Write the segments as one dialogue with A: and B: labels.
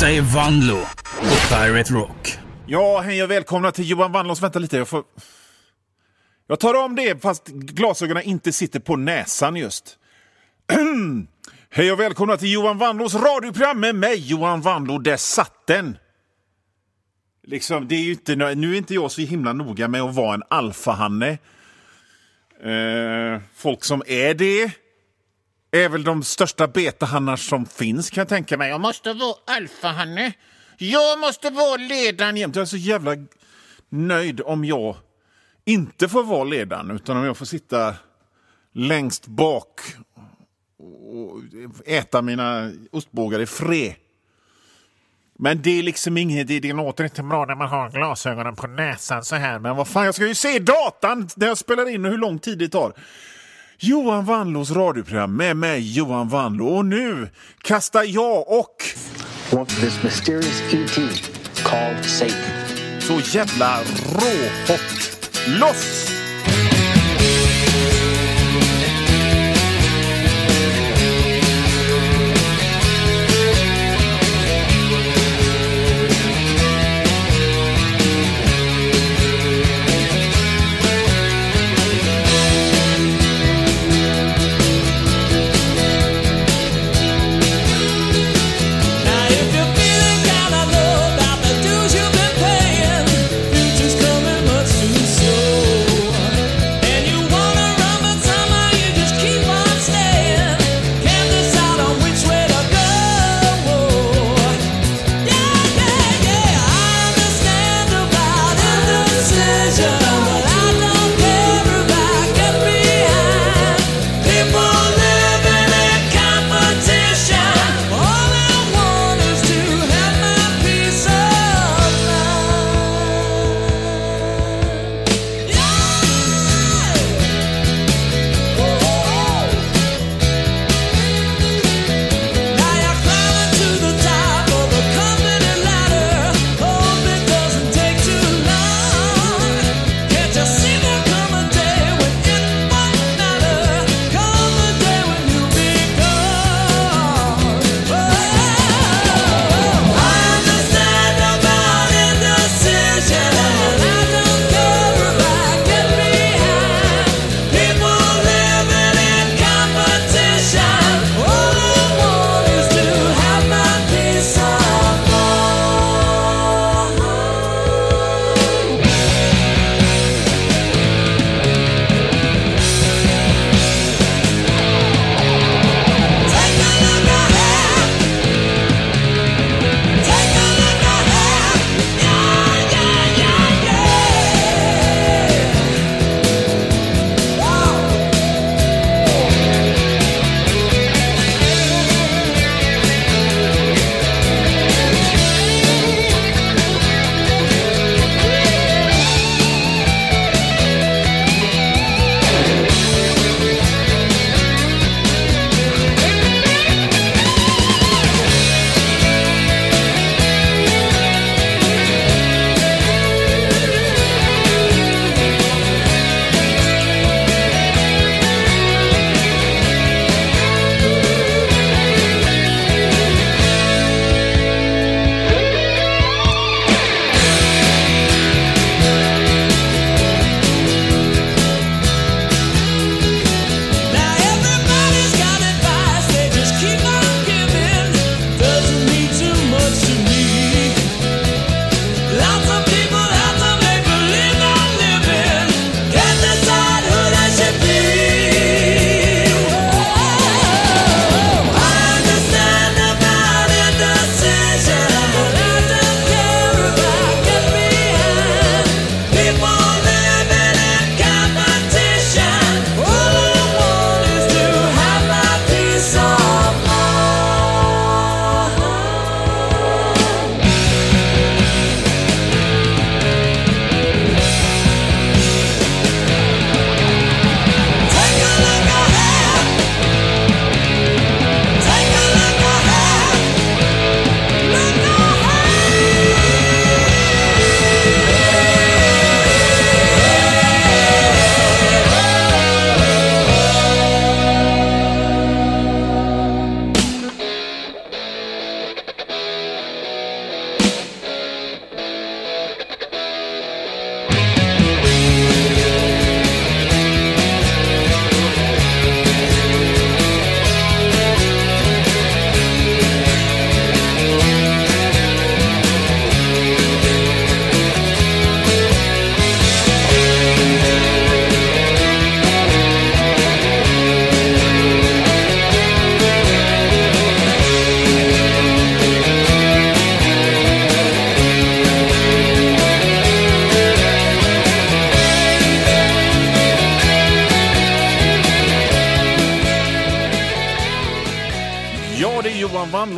A: Detta är Vanlo på Pirate Rock.
B: Ja, hej och välkomna till Johan Vanlås. Vänta lite, jag får... Jag tar om det fast glasögonen inte sitter på näsan just. hej och välkomna till Johan Vanlås radioprogram med mig, Johan Vanlo. Där satt den! Liksom, det är ju inte, nu är inte jag så himla noga med att vara en alfahanne. Eh, folk som är det är väl de största betahannar som finns kan jag tänka mig. Jag måste vara alfahanne. Jag måste vara ledaren jämt. Jag är så jävla nöjd om jag inte får vara ledaren utan om jag får sitta längst bak och äta mina ostbågar i fred. Men det är liksom inget, det, låter inte bra när man har glasögonen på näsan så här. Men vad fan, jag ska ju se datan när jag spelar in och hur lång tid det tar. Johan Wannlås radioprogram med mig, Johan Wannlå. Och nu kastar jag och...
C: This mysterious ET called Satan.
B: Så jävla råhårt. Loss!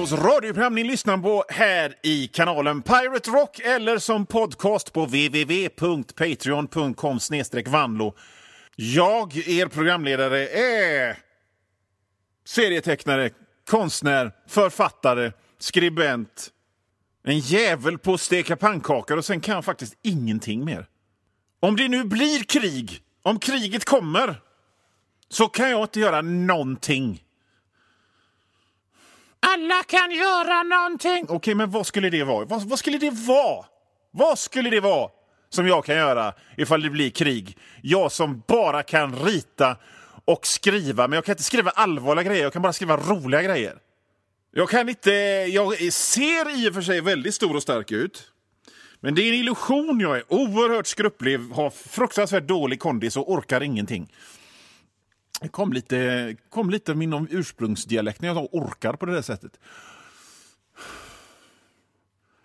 B: Kinos radioprogram ni lyssnar på här i kanalen Pirate Rock eller som podcast på www.patreon.com vanlo. Jag, er programledare, är serietecknare, konstnär, författare, skribent. En jävel på att steka pannkakor och sen kan jag faktiskt ingenting mer. Om det nu blir krig, om kriget kommer, så kan jag inte göra någonting. Alla kan göra någonting. Okej, men vad skulle det vara? Vad, vad skulle det vara? Vad skulle det vara som jag kan göra ifall det blir krig? Jag som bara kan rita och skriva, men jag kan inte skriva allvarliga grejer. Jag kan bara skriva roliga grejer. Jag kan inte... Jag ser i och för sig väldigt stor och stark ut. Men det är en illusion. Jag är oerhört skrupplig, har fruktansvärt dålig kondis och orkar ingenting. Det kom lite, kom lite min ursprungsdialekt när jag orkar på det där sättet.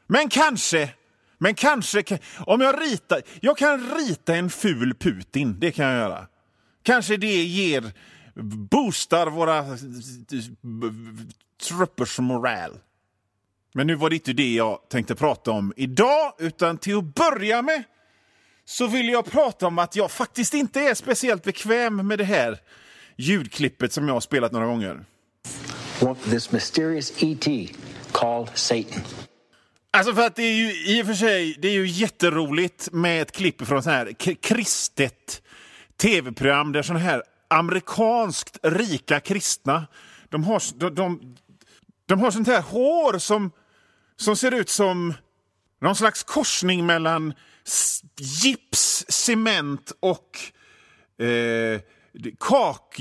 B: Men kanske, men kanske, om jag ritar, jag kan rita en ful Putin, det kan jag göra. Kanske det ger, boostar våra eh, truppers moral. Men nu var det inte det jag tänkte prata om idag, utan till att börja med så vill jag prata om att jag faktiskt inte är speciellt bekväm med det här ljudklippet som jag har spelat några gånger.
C: This mysterious ET called Satan.
B: Alltså för att det är ju i och för sig det är ju jätteroligt med ett klipp från så här kristet tv-program där såna här amerikanskt rika kristna de har, de, de, de har sånt här hår som, som ser ut som någon slags korsning mellan gips, cement och eh, kak,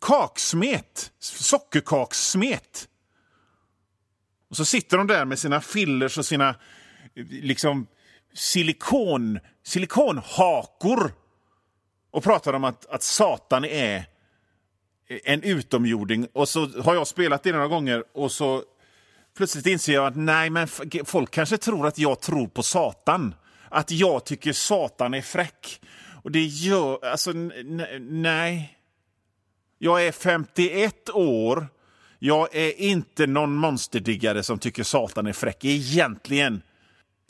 B: kaksmet, sockerkakssmet. Och så sitter de där med sina fillers och sina liksom silikon, silikonhakor och pratar om att, att Satan är en utomjording. Och så har jag spelat det några gånger och så plötsligt inser jag att nej, men folk kanske tror att jag tror på Satan. Att jag tycker Satan är fräck. Och det gör... Alltså, nej. Jag är 51 år. Jag är inte någon monsterdiggare som tycker Satan är fräck, egentligen.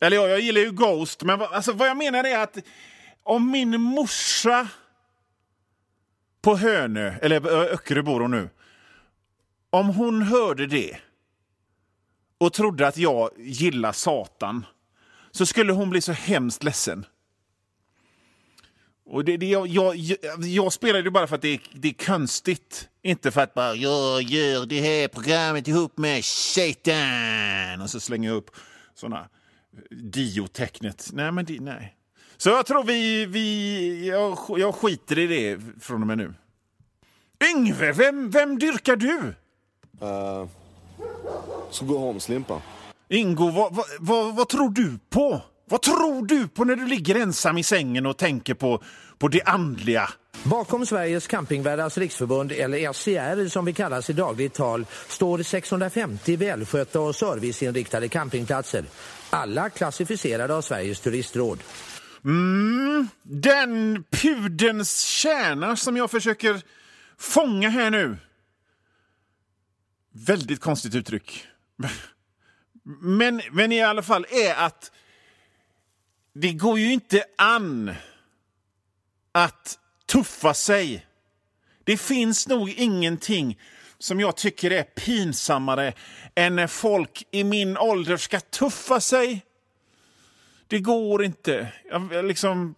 B: Eller ja, jag gillar ju Ghost, men vad, alltså, vad jag menar är att om min morsa på Hönö, eller Öckerö bor hon nu, om hon hörde det och trodde att jag gillar Satan så skulle hon bli så hemskt ledsen. Och det, det, jag, jag, jag, spelar det bara för att det är, det är konstigt. Inte för att bara jag gör det här programmet ihop med Satan och så slänger jag upp såna Dio-tecknet. Nej, men det, nej. Så jag tror vi... vi jag, jag skiter i det från och med nu. Yngve, vem, vem dyrkar du?
D: Så gå Holmslimpa.
B: Ingo, vad, vad, vad, vad tror du på? Vad tror du på när du ligger ensam i sängen och tänker på, på det andliga?
E: Bakom Sveriges campingvärdars riksförbund, eller SCR som vi kallas i dagligt tal, står 650 välskötta och serviceinriktade campingplatser. Alla klassificerade av Sveriges turistråd.
B: Den pudens kärna som jag försöker fånga här nu. Väldigt konstigt uttryck. Men, men i alla fall är att det går ju inte an att tuffa sig. Det finns nog ingenting som jag tycker är pinsammare än när folk i min ålder ska tuffa sig. Det går inte. Jag, jag liksom,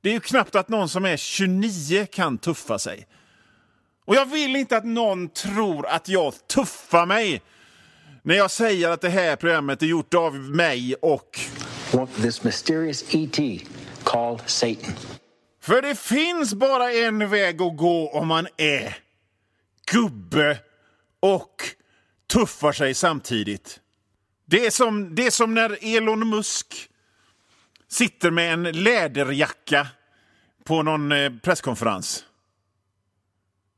B: det är ju knappt att någon som är 29 kan tuffa sig. Och jag vill inte att någon tror att jag tuffar mig när jag säger att det här programmet är gjort av mig och...
C: This mysterious ET called Satan.
B: För det finns bara en väg att gå om man är gubbe och tuffar sig samtidigt. Det är som, det är som när Elon Musk sitter med en läderjacka på någon eh, presskonferens.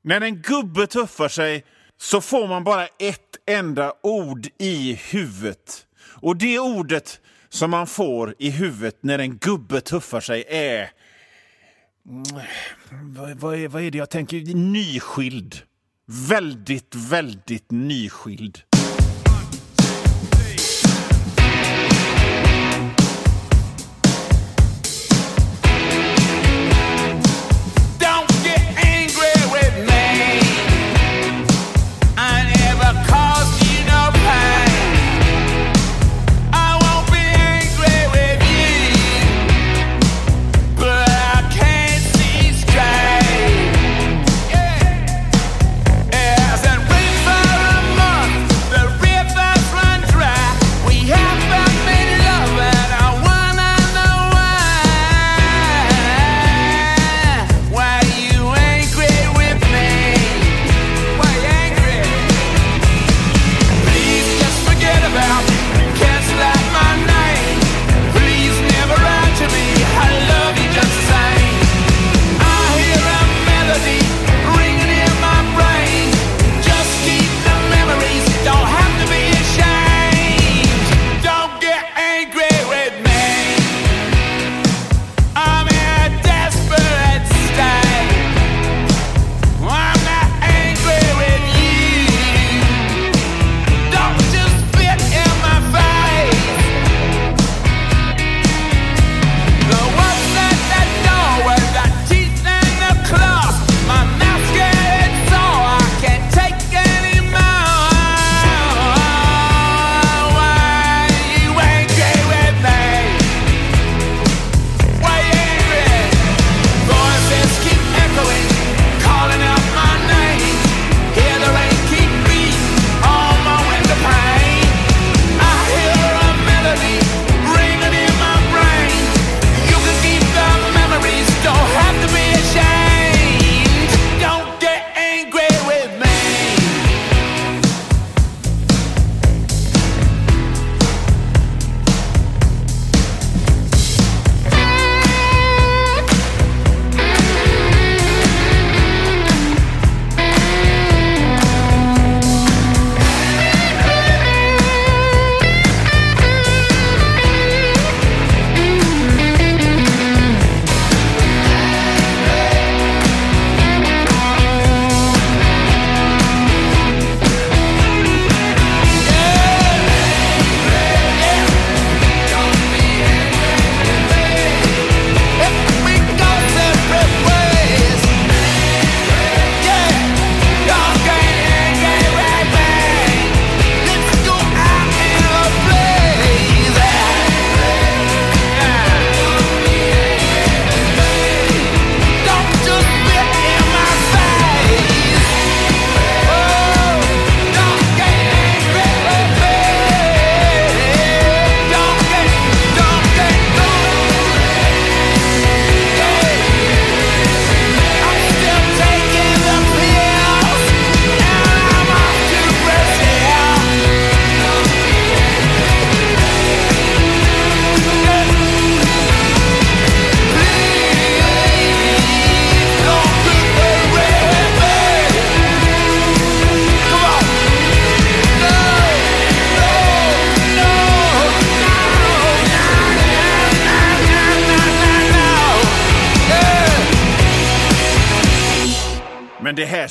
B: När en gubbe tuffar sig så får man bara ett enda ord i huvudet. Och det ordet som man får i huvudet när en gubbe tuffar sig är... Mm, vad, vad, är, vad är det jag tänker? Nyskild.
F: väldigt, väldigt nyskild.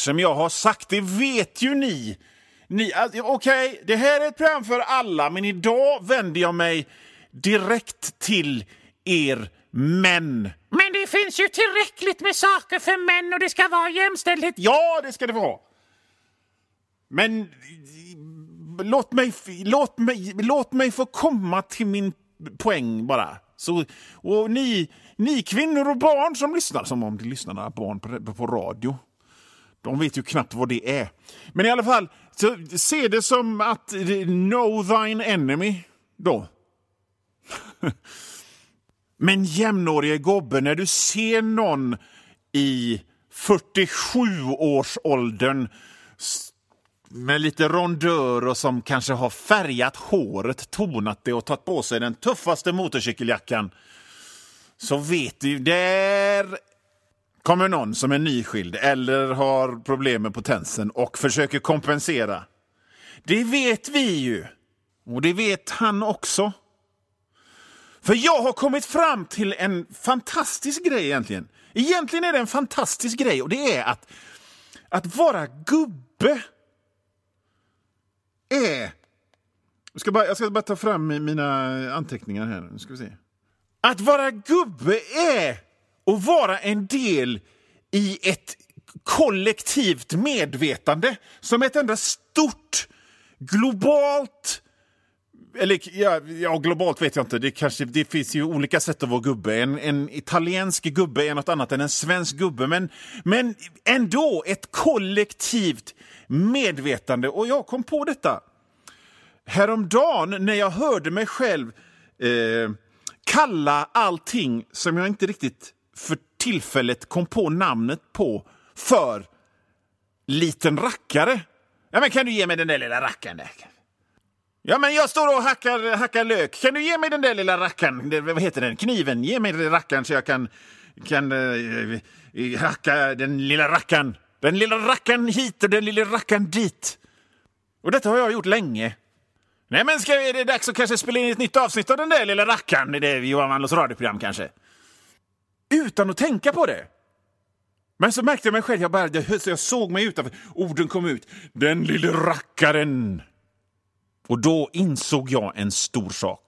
F: Som jag har sagt, det vet ju ni. ni Okej, det här är ett program för alla, men idag vänder jag mig direkt till er män. Men det finns ju tillräckligt med saker för män och det ska vara jämställdhet. Ja, det ska det vara. Men låt mig, låt mig, låt mig få komma till min poäng bara. Så, och ni, ni kvinnor och barn som lyssnar, som om det lyssnar några barn på, på radio. De vet ju knappt vad det är. Men i alla fall, så se det som att know thine enemy då. Men jämnårige gobbe, när du ser någon i 47-årsåldern med lite rondör och som kanske har färgat håret, tonat det och tagit på sig den tuffaste motorcykeljackan så vet du, där kommer någon som är nyskild eller har problem med potensen och försöker kompensera. Det vet vi ju. Och det vet han också. För jag har kommit fram till en fantastisk grej egentligen. Egentligen är det en fantastisk grej och det är att, att vara gubbe
B: är... Jag ska bara, jag ska bara ta fram mina anteckningar här. Nu ska vi se. Att vara gubbe är och vara en del i ett kollektivt medvetande som ett enda stort globalt eller ja, ja, globalt vet jag inte. Det, kanske, det finns ju olika sätt att vara gubbe. En, en italiensk gubbe är något annat än en svensk gubbe. Men, men ändå ett kollektivt medvetande. Och jag kom på detta häromdagen när jag hörde mig själv eh, kalla allting som jag inte riktigt för tillfället kom på namnet på för liten rackare. Ja, men kan du ge mig den där lilla rackaren där? Ja, men jag står och hackar, hackar lök. Kan du ge mig den där lilla rackaren? Vad heter den? Kniven. Ge mig den rackaren så jag kan, kan uh, hacka den lilla rackaren. Den lilla rackaren hit och den lilla rackaren dit. Och detta har jag gjort länge. Nej, men ska, är det dags att kanske spela in ett nytt avsnitt av den där lilla rackaren? Det är Johan Wandlås radioprogram kanske. Utan att tänka på det. Men så märkte jag mig själv, jag, bara, jag såg mig utanför. Orden kom ut. Den lille rackaren. Och då insåg jag en stor sak.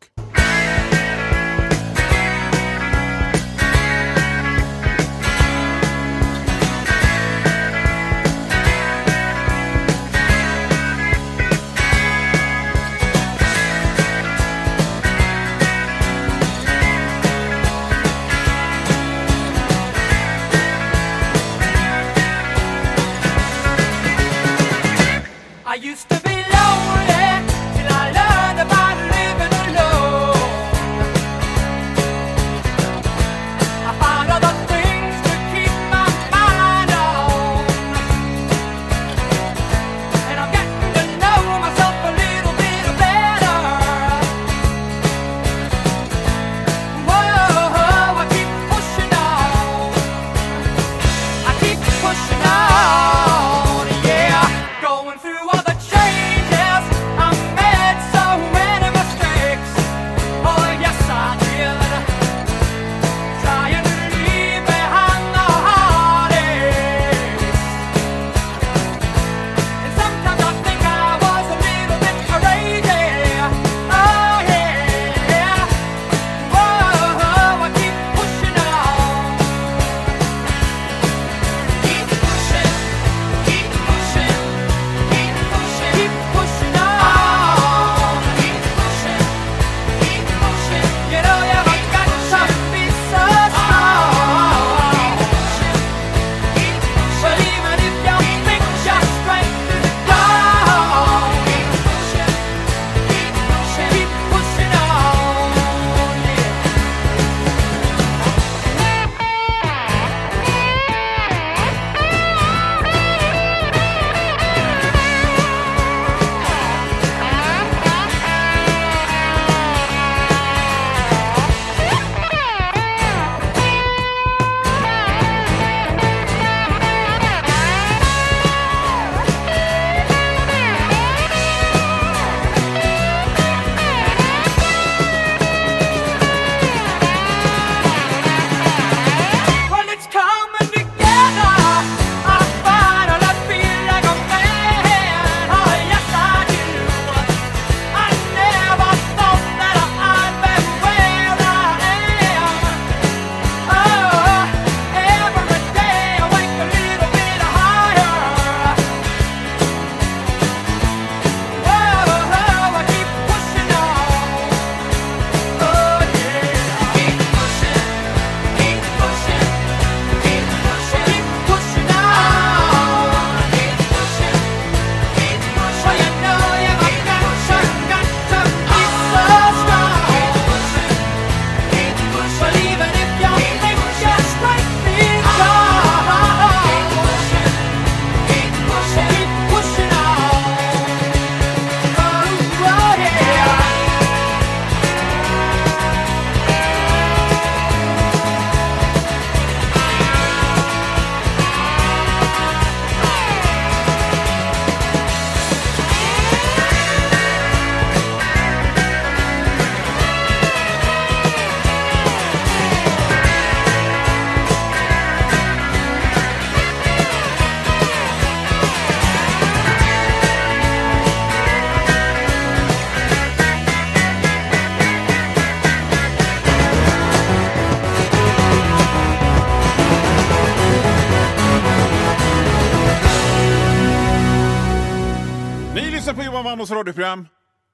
B: Radioprogram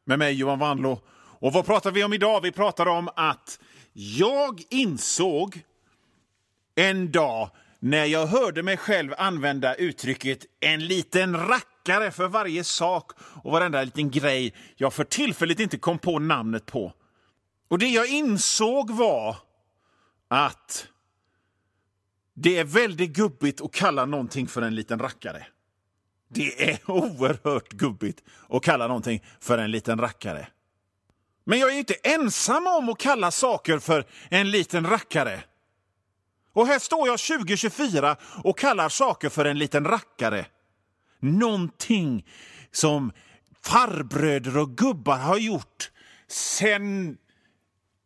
B: med mig Johan Wanlå. Och vad pratar vi om idag? Vi pratar om att jag insåg en dag när jag hörde mig själv använda uttrycket en liten rackare för varje sak och varenda liten grej jag för tillfället inte kom på namnet på. Och det jag insåg var att det är väldigt gubbigt att kalla någonting för en liten rackare. Det är oerhört gubbigt att kalla någonting för en liten rackare. Men jag är inte ensam om att kalla saker för en liten rackare. Och här står jag 2024 och kallar saker för en liten rackare. Någonting som farbröder och gubbar har gjort sen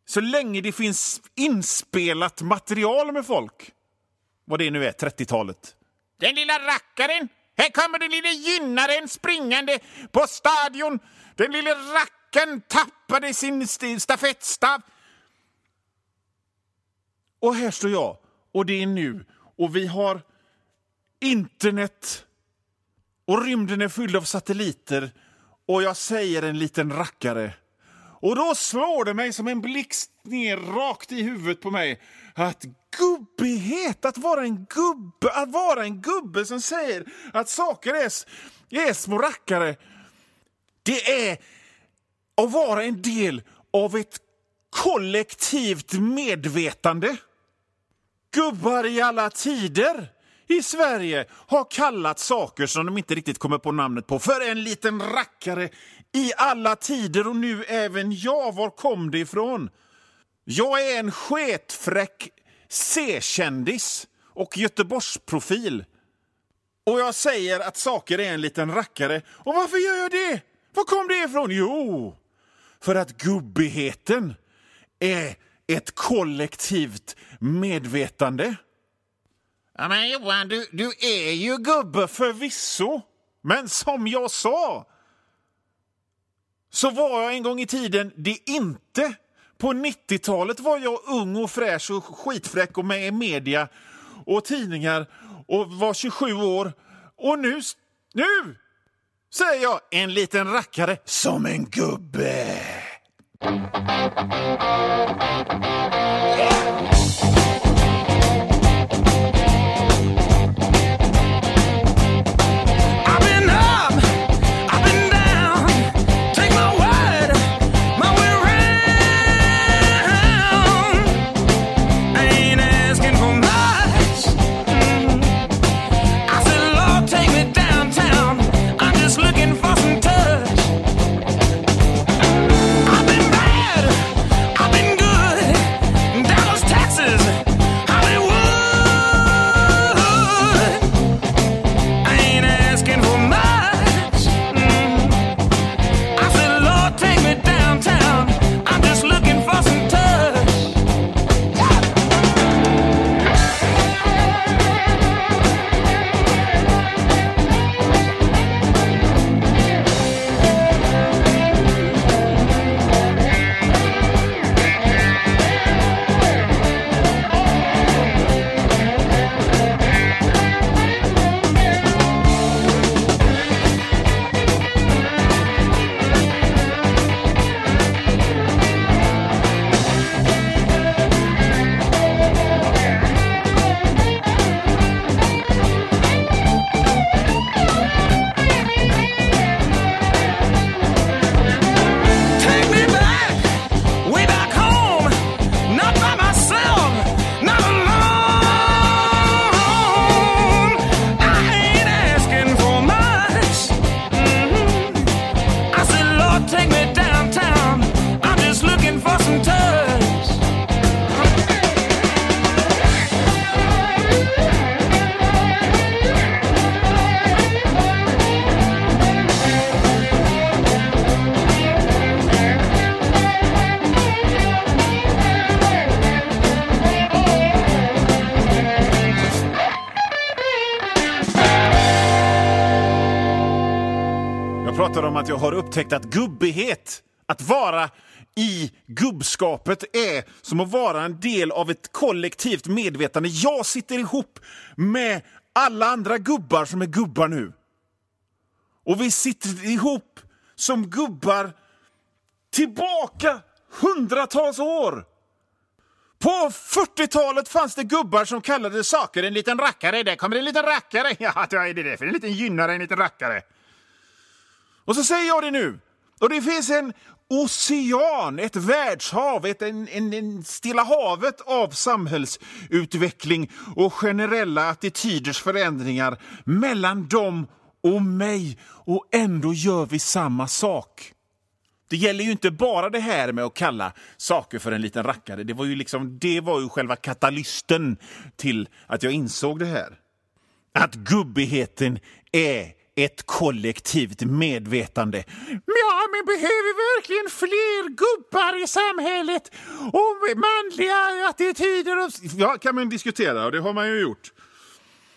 B: så länge det finns inspelat material med folk. Vad det nu är, 30-talet. Den lilla rackaren! Här kommer den lille gynnaren springande på stadion. Den lille rackaren tappade sin stafettstav. Och här står jag, och det är nu. Och vi har internet. Och rymden är fylld av satelliter. Och jag säger en liten rackare. Och då slår det mig som en blixt ner rakt i huvudet på mig att gubbighet, att vara en gubbe, att vara en gubbe som säger att saker är, är små rackare, det är att vara en del av ett kollektivt medvetande. Gubbar i alla tider i Sverige har kallat saker som de inte riktigt kommer på namnet på för en liten rackare i alla tider och nu även jag. Var kom det ifrån? Jag är en sketfräck C-kändis och Göteborgsprofil. Och jag säger att saker är en liten rackare. Och varför gör jag det? Var kom det ifrån? Jo, för att gubbigheten är ett kollektivt medvetande. Ja, men Johan, du, du är ju gubbe förvisso. Men som jag sa så var jag en gång i tiden det inte. På 90-talet var jag ung och fräsch och skitfräck och med i media och tidningar och var 27 år. Och nu, nu säger jag en liten rackare som en gubbe. Att gubbighet, att vara i gubbskapet är som att vara en del av ett kollektivt medvetande. Jag sitter ihop med alla andra gubbar som är gubbar nu. Och vi sitter ihop som gubbar tillbaka hundratals år. På 40-talet fanns det gubbar som kallade saker en liten rackare. Där kommer en liten rackare. Ja, det är det för en liten gynnare, en liten rackare. Och så säger jag det nu. Och det finns en ocean, ett världshav, ett, en, en, en Stilla havet av samhällsutveckling och generella attityders förändringar mellan dem och mig. Och ändå gör vi samma sak. Det gäller ju inte bara det här med att kalla saker för en liten rackare. Det var ju, liksom, det var ju själva katalysten till att jag insåg det här. Att gubbigheten är ett kollektivt medvetande. Ja, men behöver verkligen fler gubbar i samhället? Och manliga attityder? Och... Ja, kan man diskutera och det har man ju gjort.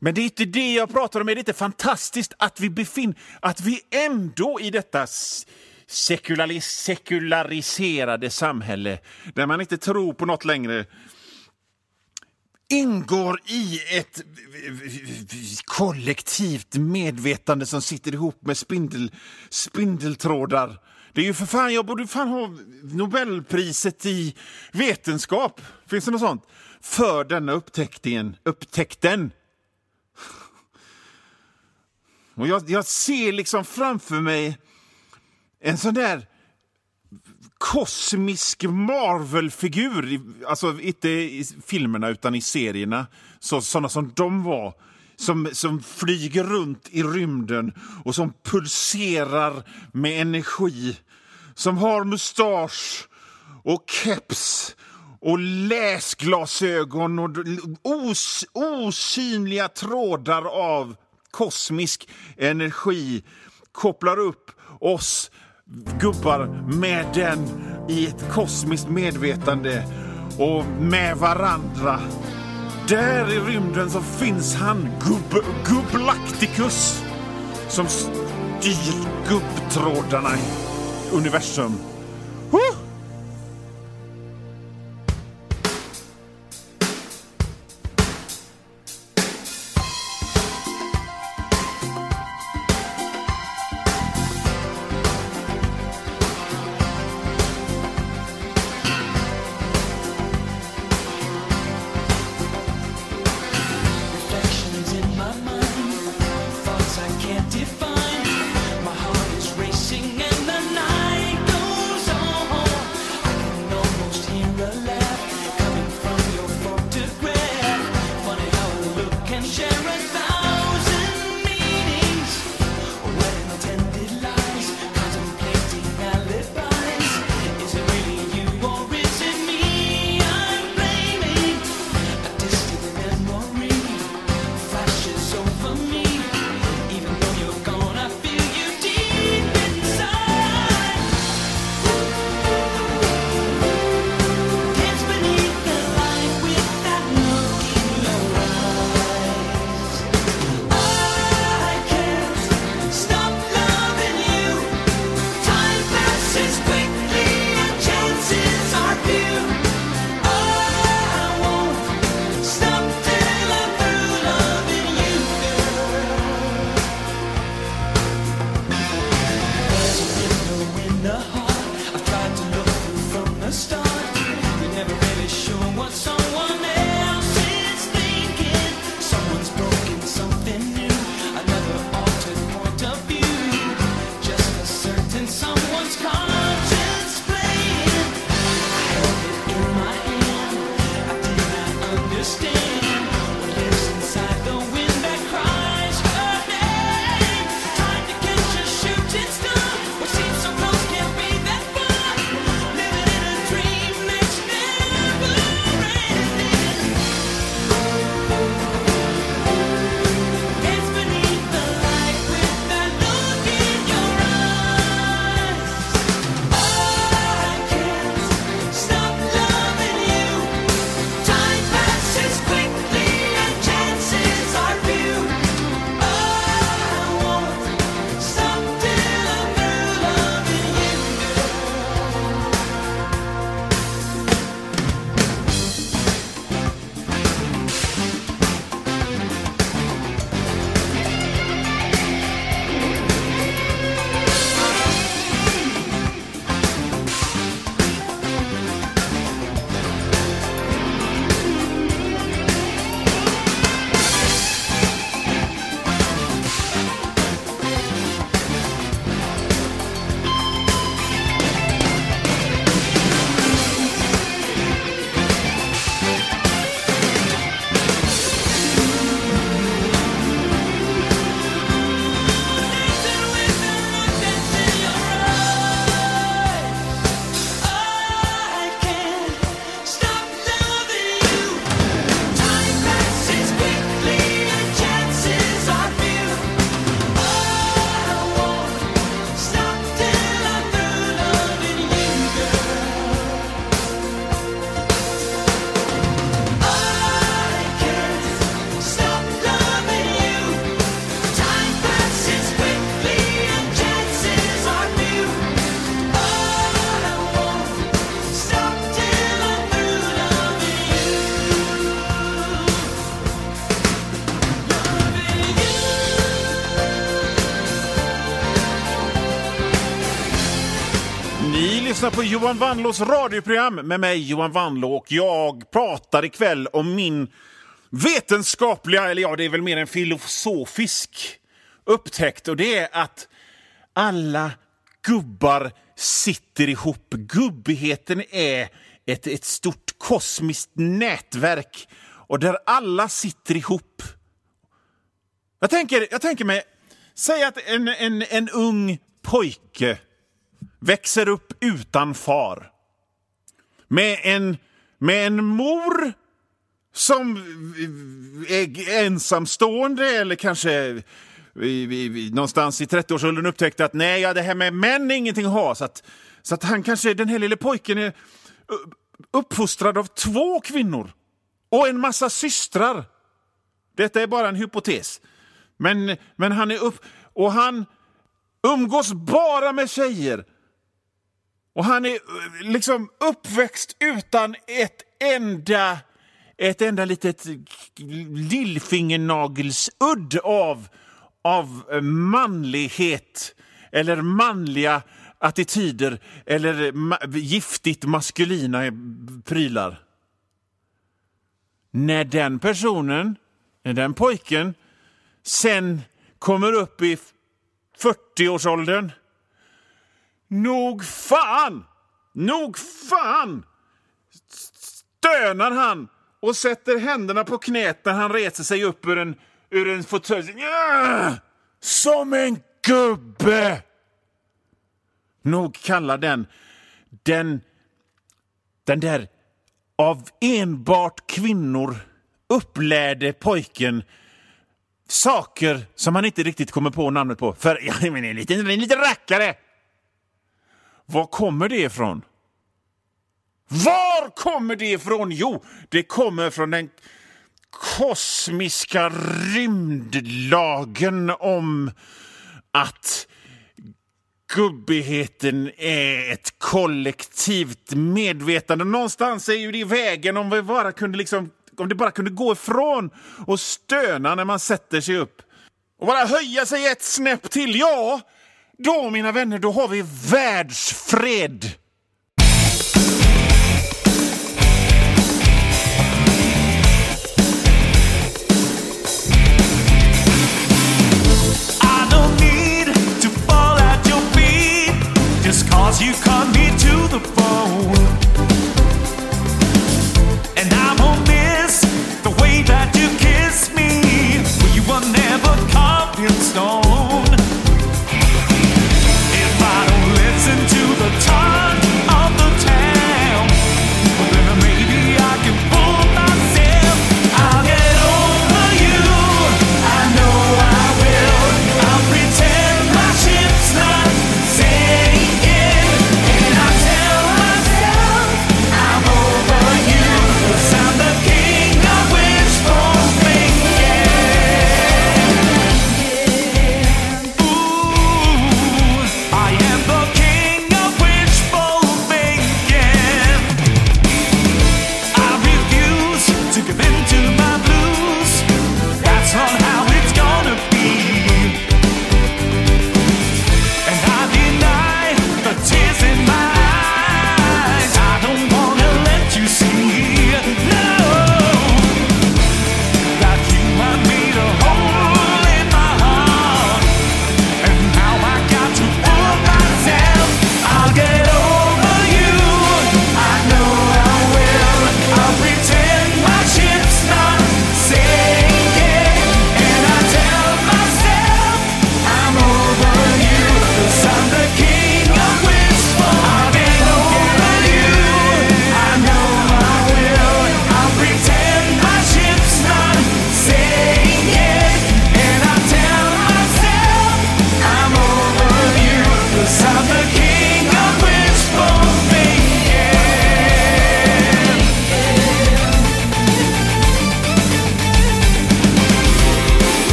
B: Men det är inte det jag pratar om. Är det inte fantastiskt att vi befinner att vi ändå i detta sekularis sekulariserade samhälle där man inte tror på något längre ingår i ett kollektivt medvetande som sitter ihop med spindel, spindeltrådar. Det är ju för fan, jag borde fan ha Nobelpriset i vetenskap, finns det något sånt? För denna upptäckten. upptäckten. Och jag, jag ser liksom framför mig en sån där kosmisk Marvel-figur. Alltså inte i filmerna, utan i serierna. Så, såna som de var. Som, som flyger runt i rymden och som pulserar med energi. Som har mustasch och keps och läsglasögon och os, osynliga trådar av kosmisk energi kopplar upp oss gubbar med den i ett kosmiskt medvetande och med varandra. Där i rymden så finns han, Gubb, Gubblacticus, som styr gubbtrådarna i universum. Huh! Lyssnar på Johan Wanlås radioprogram med mig Johan Wanlå och jag pratar ikväll om min vetenskapliga, eller ja, det är väl mer en filosofisk upptäckt och det är att alla gubbar sitter ihop. Gubbigheten är ett, ett stort kosmiskt nätverk och där alla sitter ihop. Jag tänker, jag tänker mig, säg att en, en, en ung pojke växer upp utan far. Med en, med en mor som är ensamstående eller kanske vi, vi, vi, någonstans i 30-årsåldern upptäckte att nej, ja, det här med män är ingenting att ha. Så att, så att han kanske, den här lille pojken är uppfostrad av två kvinnor och en massa systrar. Detta är bara en hypotes. Men, men han är upp... Och han umgås bara med tjejer. Och han är eh, liksom uppväxt utan ett enda ett enda litet lillfingernagelsudd av, av eh, manlighet eller manliga attityder eller ma giftigt maskulina prylar. När den personen, när den pojken sen kommer upp i 40-årsåldern Nog fan! Nog fan! Stönar han och sätter händerna på knät när han reser sig upp ur en, ur en fåtölj. Som en gubbe! Nog kallar den, den, den där av enbart kvinnor upplärde pojken saker som han inte riktigt kommer på namnet på. För ja, men en liten, en liten rackare! Var kommer det ifrån? Var kommer det ifrån? Jo, det kommer från den kosmiska rymdlagen om att gubbigheten är ett kollektivt medvetande. Någonstans är ju det vägen om vi bara kunde liksom om det bara kunde gå ifrån och stöna när man sätter sig upp. Och bara höja sig ett snäpp till, ja, då mina vänner, då har vi världsfred.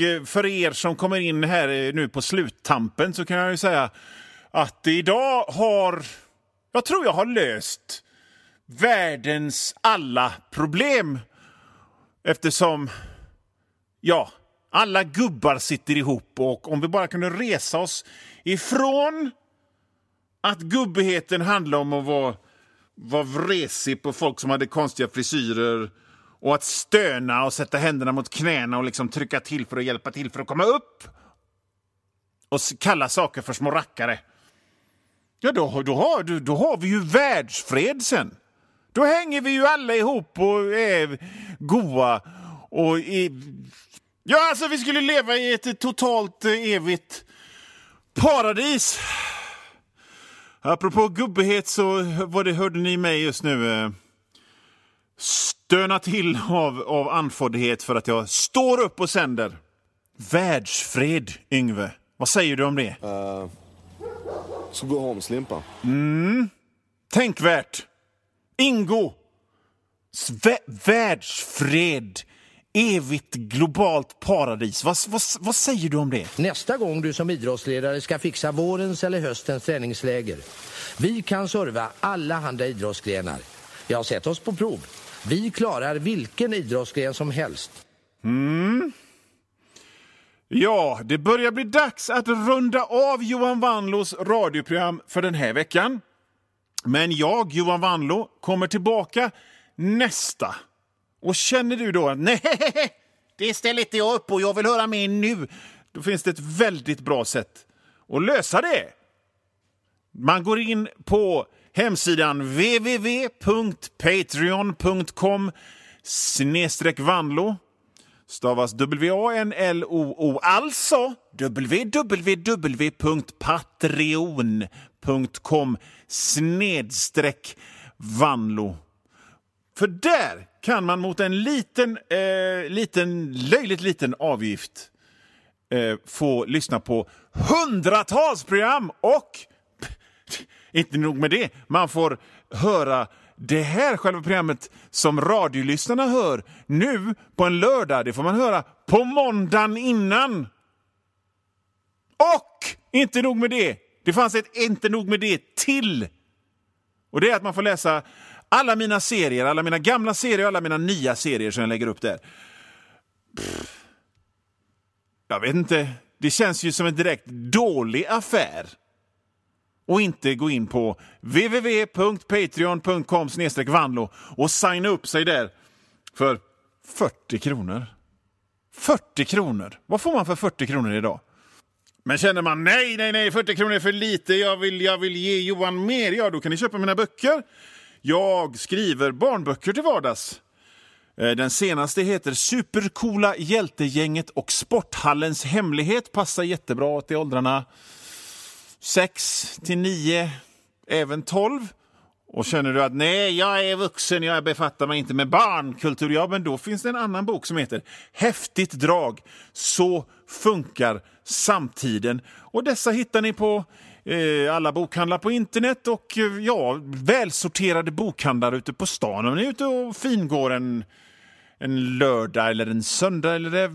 B: Eh, för er som kommer in här eh, nu på sluttampen så kan jag ju säga att idag har... Jag tror jag har löst världens alla problem. Eftersom, ja, alla gubbar sitter ihop och om vi bara kunde resa oss ifrån att gubbigheten handlar om att vara, vara vresig på folk som hade konstiga frisyrer och att stöna och sätta händerna mot knäna och liksom trycka till för att hjälpa till för att komma upp och kalla saker för små rackare. Ja, då, då, har, då, då har vi ju världsfred sen. Då hänger vi ju alla ihop och är goa. Och i, ja, alltså vi skulle leva i ett totalt eh, evigt paradis. Apropå gubbighet så eh, var det, hörde ni mig just nu eh, stöna till av, av andfåddhet för att jag står upp och sänder. Världsfred, Yngve. Vad säger du om det?
G: Så gå hem, Slimpa.
B: Tänkvärt. Ingo. Sve världsfred. Evigt globalt paradis. Vad, vad, vad säger du om det?
E: Nästa gång du som idrottsledare ska fixa vårens eller höstens träningsläger. Vi kan serva alla handa idrottsgrenar. Jag har sett oss på prov. Vi klarar vilken idrottsgren som helst. Mm.
B: Ja, det börjar bli dags att runda av Johan Wanlos radioprogram för den här veckan. Men jag, Johan Wanlo, kommer tillbaka nästa. Och känner du då att nej, det ställer inte jag upp på, jag vill höra mer nu. Då finns det ett väldigt bra sätt att lösa det. Man går in på hemsidan www.patreon.com snedstreck Vanlo stavas W-A-N-L-O-O. Alltså www.patreon.com snedstreck Vanlo. För där kan man mot en liten, eh, liten löjligt liten avgift eh, få lyssna på hundratals program och inte nog med det, man får höra det här själva programmet som radiolyssnarna hör nu på en lördag. Det får man höra på måndagen innan. Och inte nog med det, det fanns ett inte nog med det till. Och det är att man får läsa alla mina serier, alla mina gamla serier och alla mina nya serier som jag lägger upp där. Pff. Jag vet inte, det känns ju som en direkt dålig affär och inte gå in på www.patreon.com vanlo och signa upp sig där för 40 kronor. 40 kronor! Vad får man för 40 kronor idag? Men känner man nej, nej, nej, 40 kronor är för lite, jag vill, jag vill ge Johan mer, ja då kan ni köpa mina böcker. Jag skriver barnböcker till vardags. Eh, den senaste heter Supercoola hjältegänget och Sporthallens hemlighet. Passar jättebra till åldrarna 6 till 9, även 12. Och känner du att nej, jag är vuxen, jag befattar mig inte med barnkultur, ja, men då finns det en annan bok som heter Häftigt drag. Så funkar samtiden. Och dessa hittar ni på eh, alla bokhandlar på internet och eh, ja, välsorterade bokhandlar ute på stan. Om ni är ute och fingår en, en lördag eller en söndag eller det,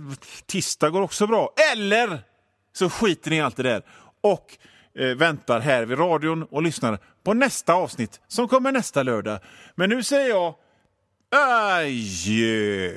B: tisdag går också bra. Eller så skiter ni i allt det där och Eh, väntar här vid radion och lyssnar på nästa avsnitt som kommer nästa lördag. Men nu säger jag adjö.